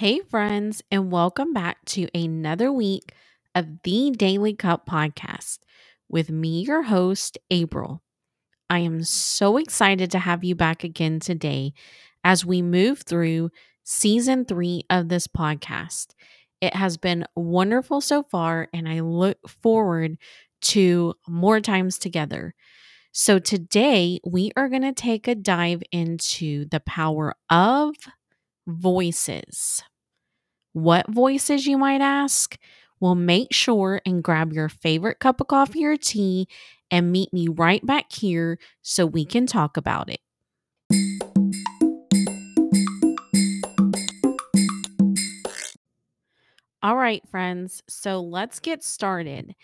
Hey, friends, and welcome back to another week of the Daily Cup podcast with me, your host, April. I am so excited to have you back again today as we move through season three of this podcast. It has been wonderful so far, and I look forward to more times together. So, today we are going to take a dive into the power of voices. What voices, you might ask? Well, make sure and grab your favorite cup of coffee or tea and meet me right back here so we can talk about it. All right, friends, so let's get started.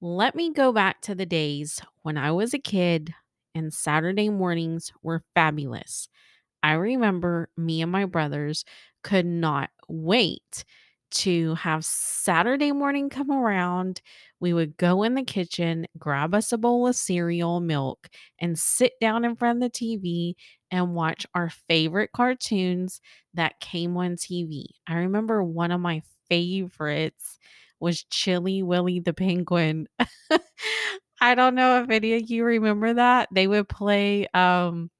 Let me go back to the days when I was a kid and Saturday mornings were fabulous. I remember me and my brothers could not wait to have Saturday morning come around. We would go in the kitchen, grab us a bowl of cereal, milk, and sit down in front of the TV and watch our favorite cartoons that came on TV. I remember one of my favorites was Chilly Willy the Penguin. I don't know if any of you remember that. They would play um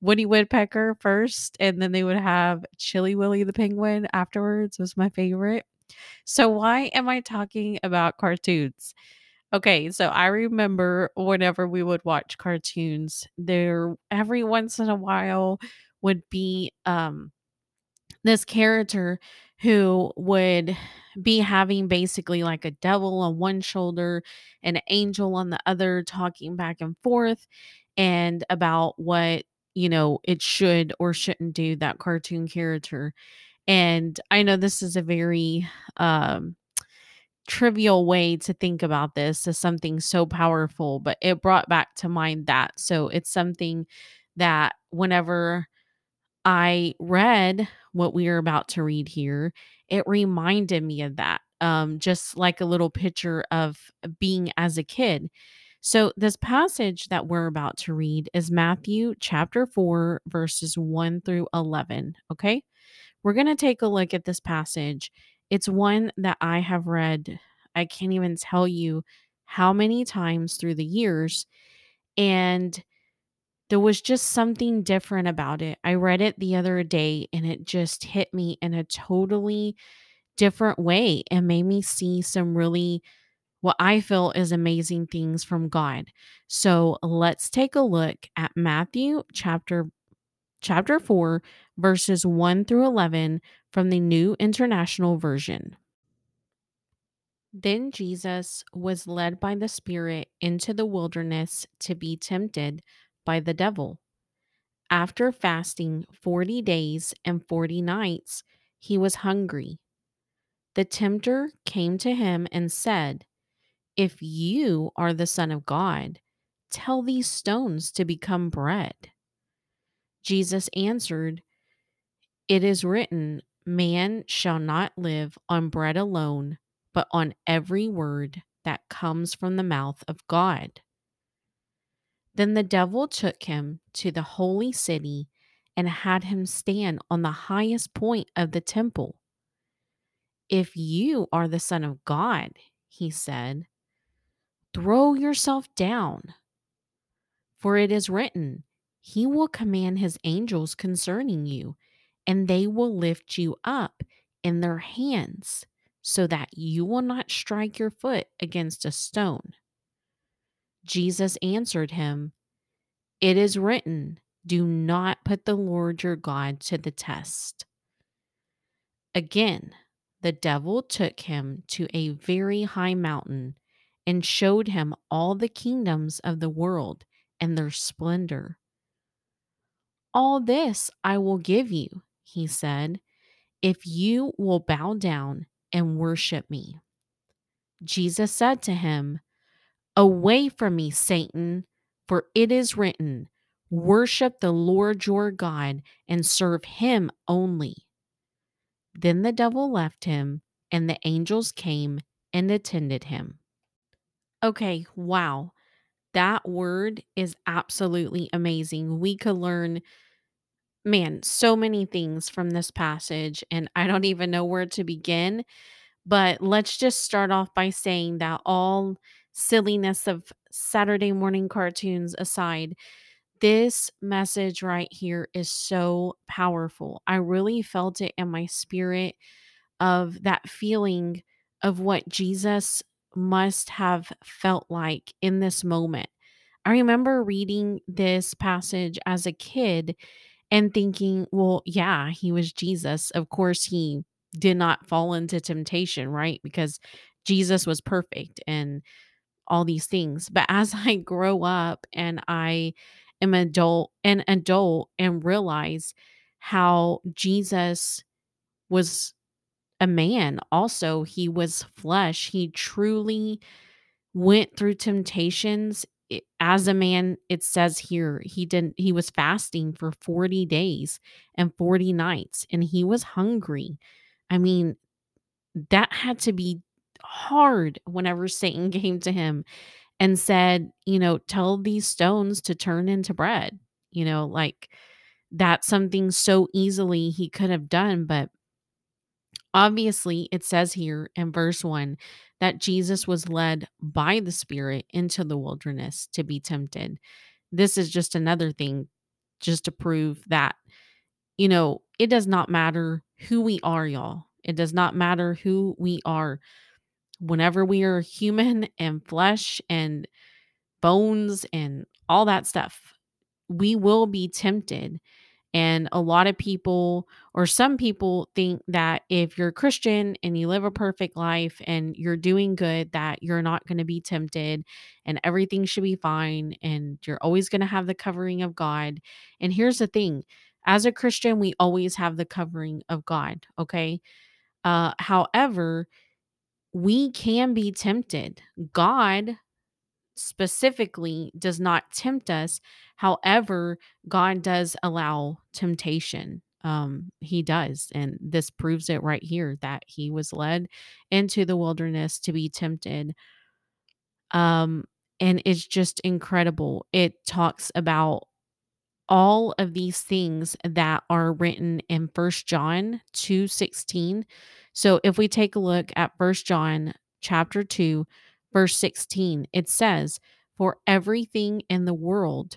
Woody Woodpecker first, and then they would have Chilly Willy the Penguin afterwards, was my favorite. So, why am I talking about cartoons? Okay, so I remember whenever we would watch cartoons, there every once in a while would be um this character who would be having basically like a devil on one shoulder and an angel on the other talking back and forth and about what you know it should or shouldn't do that cartoon character and i know this is a very um trivial way to think about this as something so powerful but it brought back to mind that so it's something that whenever I read what we are about to read here, it reminded me of that. Um, just like a little picture of being as a kid. So, this passage that we're about to read is Matthew chapter 4, verses 1 through 11. Okay. We're going to take a look at this passage. It's one that I have read, I can't even tell you how many times through the years. And there was just something different about it. I read it the other day and it just hit me in a totally different way and made me see some really what I feel is amazing things from God. So let's take a look at Matthew chapter chapter 4 verses 1 through 11 from the New International Version. Then Jesus was led by the Spirit into the wilderness to be tempted by the devil. After fasting 40 days and 40 nights, he was hungry. The tempter came to him and said, If you are the Son of God, tell these stones to become bread. Jesus answered, It is written, Man shall not live on bread alone, but on every word that comes from the mouth of God. Then the devil took him to the holy city and had him stand on the highest point of the temple. If you are the Son of God, he said, throw yourself down. For it is written, He will command His angels concerning you, and they will lift you up in their hands, so that you will not strike your foot against a stone. Jesus answered him, It is written, Do not put the Lord your God to the test. Again, the devil took him to a very high mountain and showed him all the kingdoms of the world and their splendor. All this I will give you, he said, if you will bow down and worship me. Jesus said to him, Away from me, Satan, for it is written, Worship the Lord your God and serve him only. Then the devil left him, and the angels came and attended him. Okay, wow. That word is absolutely amazing. We could learn Man, so many things from this passage, and I don't even know where to begin. But let's just start off by saying that all silliness of Saturday morning cartoons aside, this message right here is so powerful. I really felt it in my spirit of that feeling of what Jesus must have felt like in this moment. I remember reading this passage as a kid and thinking, well, yeah, he was Jesus. Of course, he did not fall into temptation, right? Because Jesus was perfect and all these things. But as I grow up and I am adult an adult and realize how Jesus was a man also, he was flesh. He truly went through temptations as a man it says here he didn't he was fasting for 40 days and 40 nights and he was hungry i mean that had to be hard whenever satan came to him and said you know tell these stones to turn into bread you know like that's something so easily he could have done but Obviously, it says here in verse 1 that Jesus was led by the Spirit into the wilderness to be tempted. This is just another thing, just to prove that, you know, it does not matter who we are, y'all. It does not matter who we are. Whenever we are human and flesh and bones and all that stuff, we will be tempted and a lot of people, or some people, think that if you're a Christian and you live a perfect life and you're doing good, that you're not going to be tempted and everything should be fine and you're always going to have the covering of God. And here's the thing as a Christian, we always have the covering of God, okay? Uh, however, we can be tempted. God specifically does not tempt us. However, God does allow temptation. Um, he does. And this proves it right here that he was led into the wilderness to be tempted. Um, and it's just incredible. It talks about all of these things that are written in First John 2 16. So if we take a look at First John chapter 2, verse 16, it says, For everything in the world,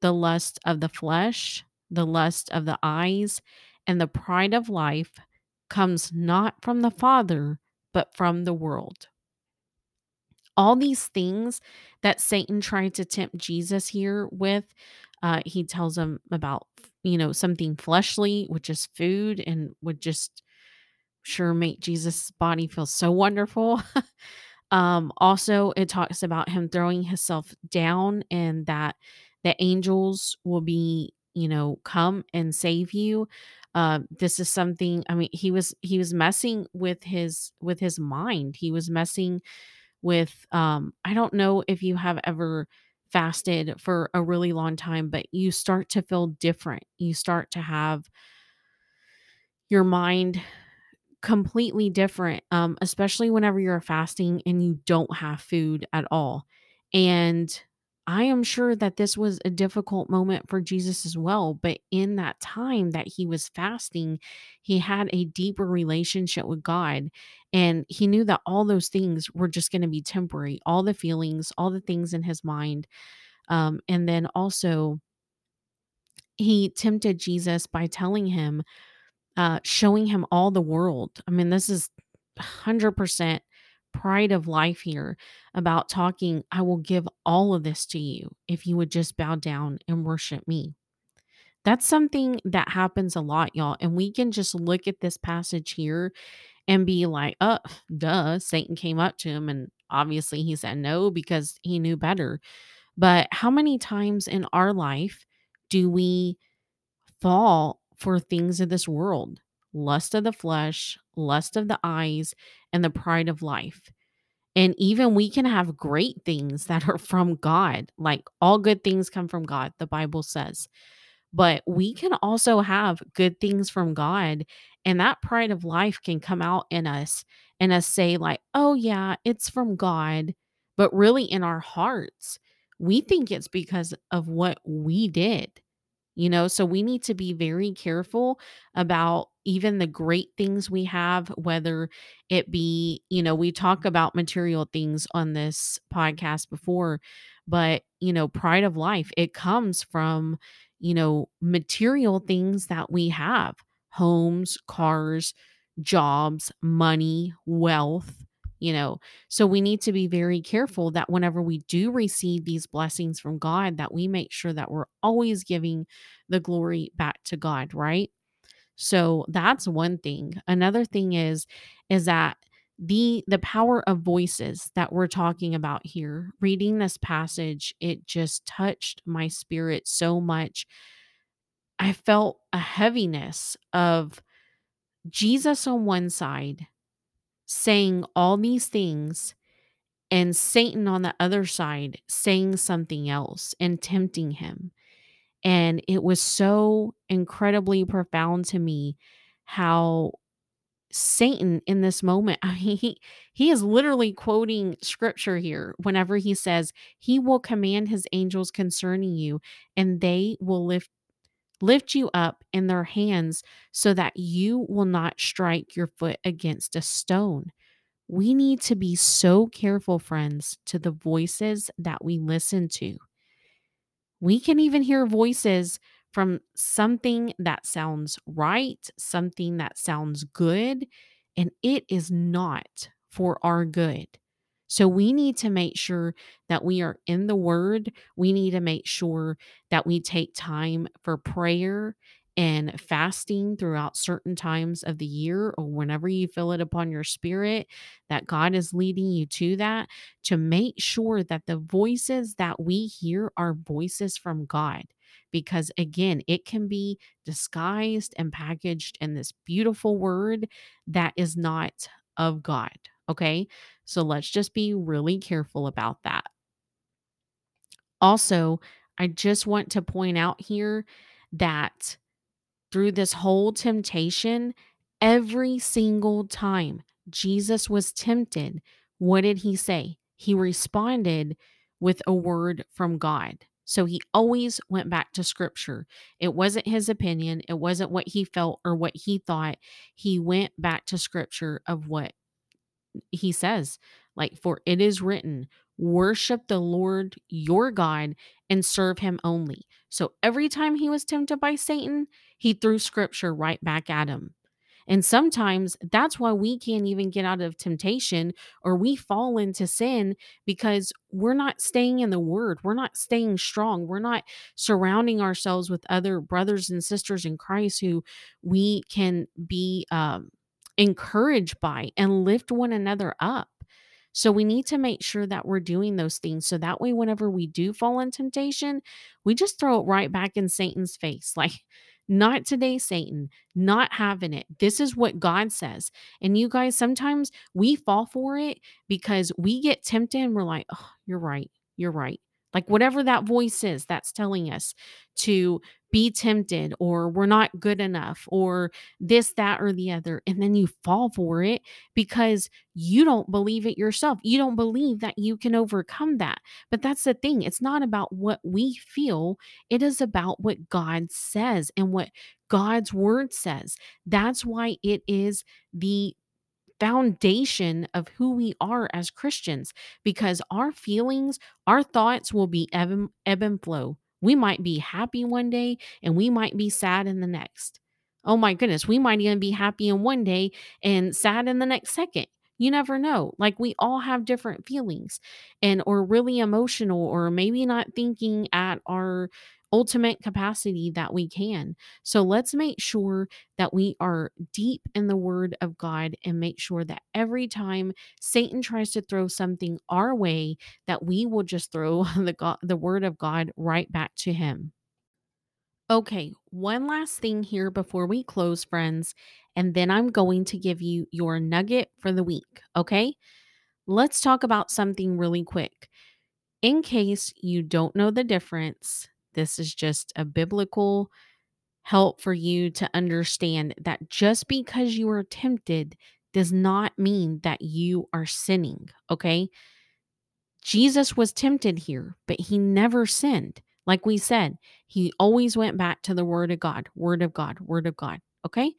the lust of the flesh, the lust of the eyes, and the pride of life comes not from the Father, but from the world all these things that Satan tried to tempt Jesus here with. Uh, he tells him about, you know, something fleshly, which is food, and would just sure make Jesus' body feel so wonderful. um, also, it talks about him throwing himself down and that the angels will be, you know, come and save you. Uh, this is something. I mean, he was he was messing with his with his mind. He was messing with um I don't know if you have ever fasted for a really long time, but you start to feel different. You start to have your mind completely different, um, especially whenever you're fasting and you don't have food at all. And I am sure that this was a difficult moment for Jesus as well. But in that time that he was fasting, he had a deeper relationship with God. And he knew that all those things were just going to be temporary, all the feelings, all the things in his mind. Um, and then also, he tempted Jesus by telling him uh, showing him all the world. I mean, this is 100% pride of life here about talking, I will give all of this to you if you would just bow down and worship me. That's something that happens a lot, y'all. And we can just look at this passage here and be like, oh, duh, Satan came up to him. And obviously he said no because he knew better. But how many times in our life do we fall for things of this world lust of the flesh, lust of the eyes, and the pride of life. And even we can have great things that are from God, like all good things come from God, the Bible says. But we can also have good things from God, and that pride of life can come out in us and us say, like, oh, yeah, it's from God. But really, in our hearts, we think it's because of what we did You know, so we need to be very careful about even the great things we have, whether it be, you know, we talk about material things on this podcast before, but, you know, pride of life, it comes from, you know, material things that we have homes, cars, jobs, money, wealth, you know. So we need to be very careful that whenever we do receive these blessings from God that we make sure that we're always giving the glory back to God, right? So that's one thing. Another thing is is that the the power of voices that we're talking about here reading this passage it just touched my spirit so much i felt a heaviness of jesus on one side saying all these things and Satan on the other side saying something else and tempting him. And it was so incredibly profound to me how Satan in this moment, I mean, he, he is literally quoting scripture here whenever he says, He will command his angels concerning you, and they will lift lift you up in their hands so that you will not strike your foot against a stone. We need to be so careful, friends, to the voices that we listen to. We can even hear voices from something that sounds right, something that sounds good, and it is not for our good. So we need to make sure that we are in the word. We need to make sure that we take time for prayer and fasting throughout certain times of the year or whenever you feel it upon your spirit that God is leading you to that to make sure that the voices that we hear are voices from God because again it can be disguised and packaged in this beautiful word that is not of God okay so let's just be really careful about that also I just want to point out here that through this whole temptation, every single time Jesus was tempted, what did he say? He responded with a word from God. So he always went back to scripture. It wasn't his opinion, it wasn't what he felt or what he thought. He went back to scripture of what he says. Like, for it is written, worship the Lord your God and serve him only. So every time he was tempted by Satan, he threw scripture right back at him. And sometimes that's why we can't even get out of temptation or we fall into sin because we're not staying in the word. We're not staying strong. We're not surrounding ourselves with other brothers and sisters in Christ who we can be um, encouraged by and lift one another up. So we need to make sure that we're doing those things. So that way, whenever we do fall in temptation, we just throw it right back in Satan's face. Like, not today, Satan, not having it. This is what God says. And you guys, sometimes we fall for it because we get tempted and we're like, oh, you're right. You're right. Like, whatever that voice is that's telling us to be tempted or we're not good enough or this, that, or the other. And then you fall for it because you don't believe it yourself. You don't believe that you can overcome that. But that's the thing. It's not about what we feel, it is about what God says and what God's word says. That's why it is the foundation of who we are as Christians because our feelings, our thoughts will be ebb and, ebb and flow. We might be happy one day and we might be sad in the next. Oh my goodness, we might even be happy in one day and sad in the next second. You never know. Like we all have different feelings and or really emotional or maybe not thinking at our ultimate capacity that we can. So let's make sure that we are deep in the word of God and make sure that every time Satan tries to throw something our way that we will just throw the God, the word of God right back to him. Okay, one last thing here before we close friends, and then I'm going to give you your nugget for the week, okay? Let's talk about something really quick. In case you don't know the difference, this is just a biblical help for you to understand that just because you are tempted does not mean that you are sinning, okay? Jesus was tempted here, but he never sinned. Like we said, he always went back to the word of God, word of God, word of God. Okay.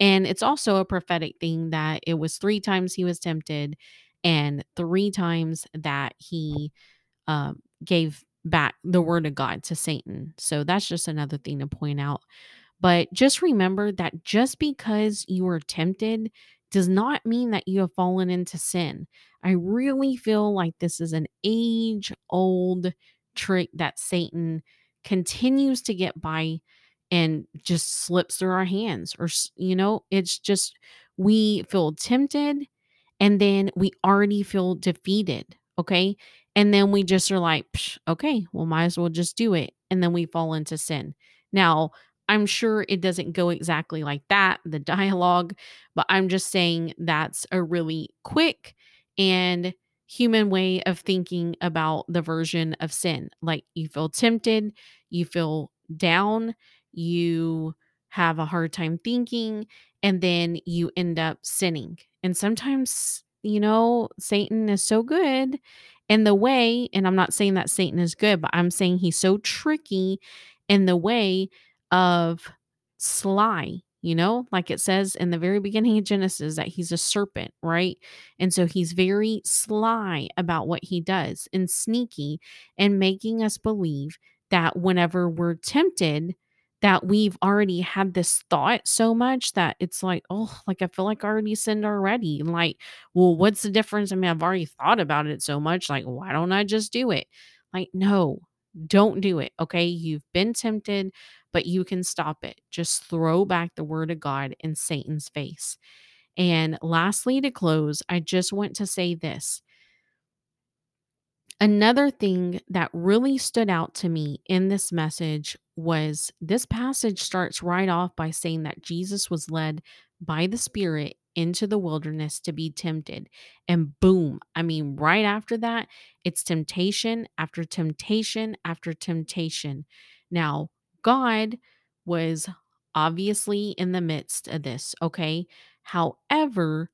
And it's also a prophetic thing that it was three times he was tempted and three times that he um, gave back the word of God to Satan. So that's just another thing to point out. But just remember that just because you are tempted does not mean that you have fallen into sin. I really feel like this is an age old trick that Satan continues to get by and just slips through our hands. Or, you know, it's just we feel tempted and then we already feel defeated. Okay. And then we just are like, okay, well, might as well just do it. And then we fall into sin. Now, I'm sure it doesn't go exactly like that, the dialogue, but I'm just saying that's a really quick and human way of thinking about the version of sin. Like you feel tempted, you feel down, you have a hard time thinking, and then you end up sinning. And sometimes, you know, Satan is so good in the way, and I'm not saying that Satan is good, but I'm saying he's so tricky in the way of sly, you know, like it says in the very beginning of Genesis that he's a serpent, right? And so he's very sly about what he does and sneaky and making us believe that whenever we're tempted, that we've already had this thought so much that it's like, oh, like I feel like I already sinned already. Like, well, mm. what's the difference? I mean, I've already thought about it so much. Like, why don't I just do it? Like, no, don't do it. Okay. You've been tempted, but you can stop it. Just throw back the word of God in Satan's face. And lastly, to close, I just want to say this Another thing that really stood out to me in this message was this passage starts right off by saying that Jesus was led by the Spirit into the wilderness to be tempted. And boom, I mean, right after that, it's temptation after temptation after temptation. Now, God was obviously in the midst of this, okay? However,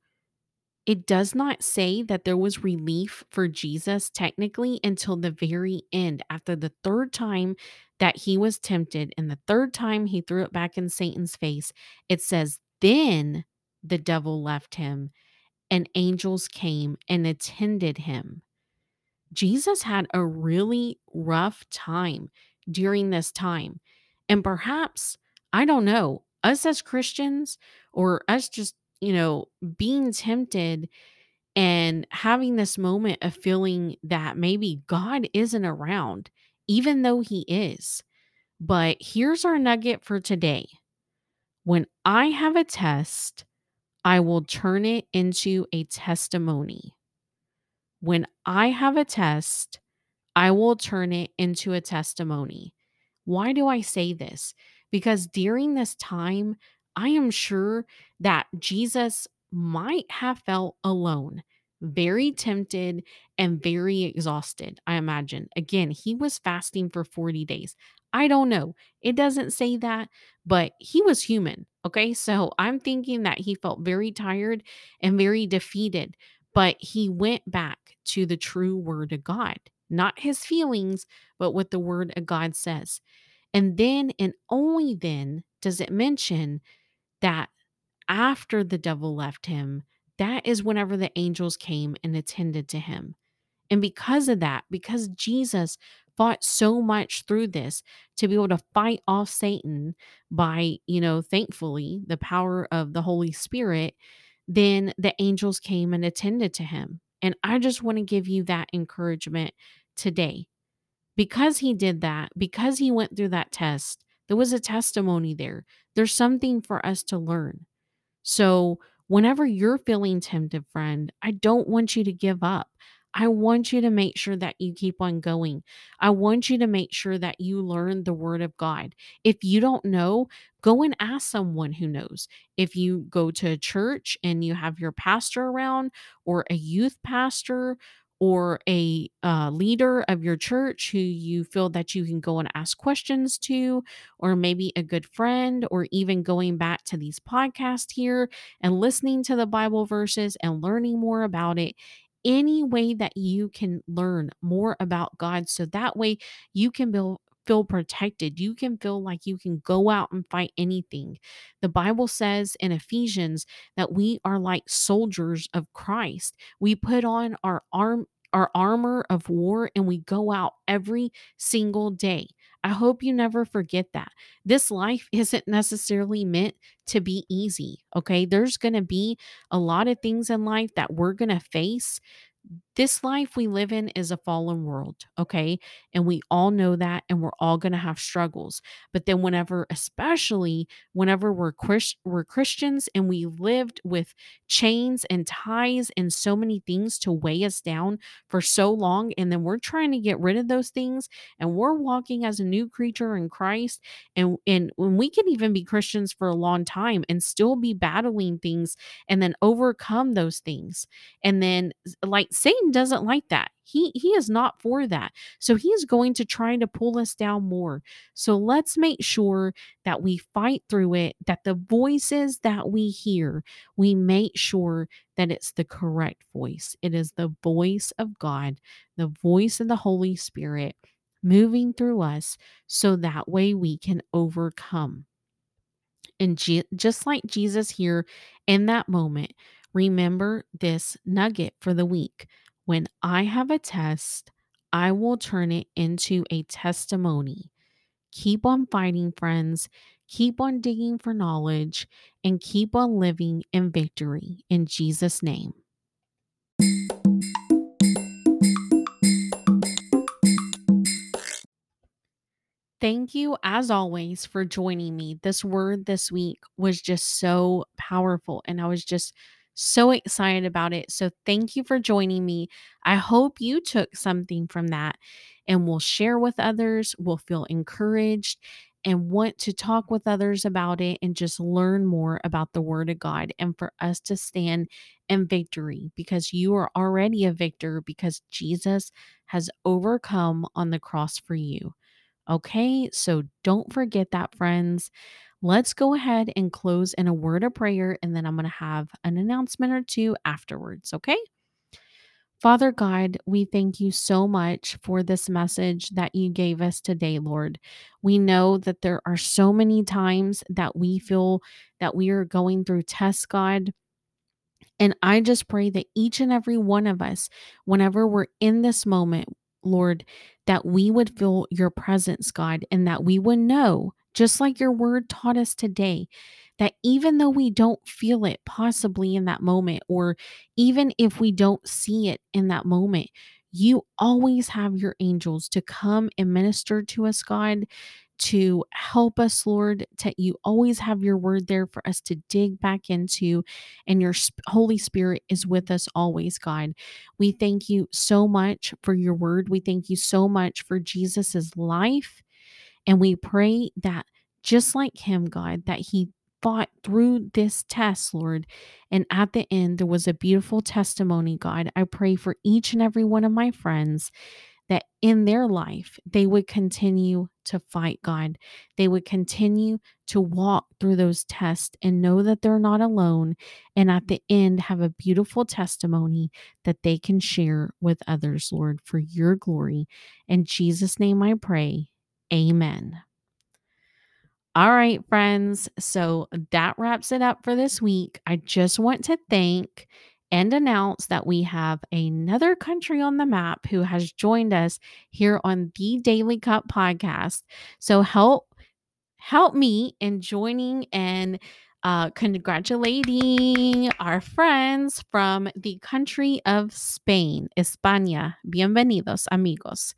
it does not say that there was relief for Jesus technically until the very end, after the third time that he was tempted and the third time he threw it back in Satan's face. It says, Then the devil left him, and angels came and attended him. Jesus had a really rough time during this time. And perhaps, I don't know, us as Christians or us just you know, being tempted and having this moment of feeling that maybe God isn't around, even though He is. But here's our nugget for today when I have a test, I will turn it into a testimony. When I have a test, I will turn it into a testimony. Why do I say this? Because during this time, I am sure that Jesus might have felt alone, very tempted, and very exhausted. I imagine. Again, he was fasting for 40 days. I don't know. It doesn't say that, but he was human. Okay. So I'm thinking that he felt very tired and very defeated, but he went back to the true word of God, not his feelings, but what the word of God says. And then and only then does it mention that after the devil left him, that is whenever the angels came and attended to him. And because of that, because Jesus fought so much through this to be able to fight off Satan by, you know, thankfully, the power of the Holy Spirit, then the angels came and attended to him. And I just want to give you that encouragement today. Because he did that, because he went through that test, there was a testimony there. There's something for us to learn. So, whenever you're feeling tempted, friend, I don't want you to give up. I want you to make sure that you keep on going. I want you to make sure that you learn the word of God. If you don't know, go and ask someone who knows. If you go to a church and you have your pastor around or a youth pastor or a uh, leader of your church who you feel that you can go and ask questions to, or maybe a good friend, or even going back to these podcasts here and listening to the Bible verses and learning more about it. Any way that you can learn more about God, so that way you can build, feel protected. You can feel like you can go out and fight anything. The Bible says in Ephesians that we are like soldiers of Christ. We put on our arm our armor of war and we go out every single day. I hope you never forget that. This life isn't necessarily meant to be easy, okay? There's going to be a lot of things in life that we're going to face this life we live in is a fallen world, okay? And we all know that, and we're all going to have struggles. But then, whenever, especially whenever we're, we're Christians and we lived with chains and ties and so many things to weigh us down for so long, and then we're trying to get rid of those things, and we're walking as a new creature in Christ, and and when we can even be Christians for a long time and still be battling things, and then overcome those things, and then like Satan doesn't like that. He he is not for that. So he is going to try to pull us down more. So let's make sure that we fight through it, that the voices that we hear, we make sure that it's the correct voice. It is the voice of God, the voice of the Holy Spirit moving through us so that way we can overcome. And Je- just like Jesus here in that moment, remember this nugget for the week. When I have a test, I will turn it into a testimony. Keep on fighting, friends. Keep on digging for knowledge and keep on living in victory in Jesus' name. Thank you, as always, for joining me. This word this week was just so powerful, and I was just so excited about it. So, thank you for joining me. I hope you took something from that and will share with others, will feel encouraged, and want to talk with others about it and just learn more about the Word of God and for us to stand in victory because you are already a victor because Jesus has overcome on the cross for you. Okay, so don't forget that, friends. Let's go ahead and close in a word of prayer, and then I'm going to have an announcement or two afterwards. Okay. Father God, we thank you so much for this message that you gave us today, Lord. We know that there are so many times that we feel that we are going through tests, God. And I just pray that each and every one of us, whenever we're in this moment, Lord, that we would feel your presence, God, and that we would know, just like your word taught us today, that even though we don't feel it possibly in that moment, or even if we don't see it in that moment, you always have your angels to come and minister to us, God, to help us, Lord, that you always have your word there for us to dig back into, and your Holy Spirit is with us always, God. We thank you so much for your word. We thank you so much for Jesus's life. And we pray that just like him, God, that he fought through this test, Lord. And at the end, there was a beautiful testimony, God. I pray for each and every one of my friends that in their life they would continue to fight God. They would continue to walk through those tests and know that they're not alone. And at the end, have a beautiful testimony that they can share with others, Lord, for your glory. In Jesus' name I pray. Amen. All right, friends. So that wraps it up for this week. I just want to thank and announce that we have another country on the map who has joined us here on the Daily Cup podcast. So help help me in joining and uh, congratulating our friends from the country of Spain, España. Bienvenidos, amigos.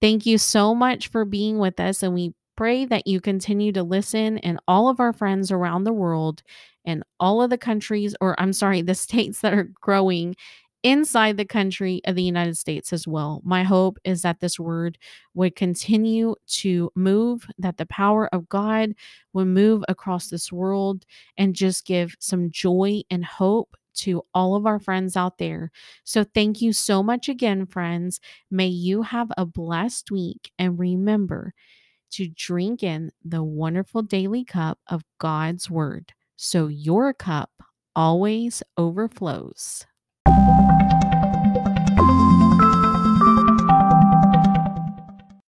Thank you so much for being with us, and we pray that you continue to listen and all of our friends around the world and all of the countries, or I'm sorry, the states that are growing inside the country of the United States as well. My hope is that this word would continue to move, that the power of God would move across this world and just give some joy and hope to all of our friends out there. So, thank you so much again, friends. May you have a blessed week and remember to drink in the wonderful daily cup of God's Word so your cup always overflows.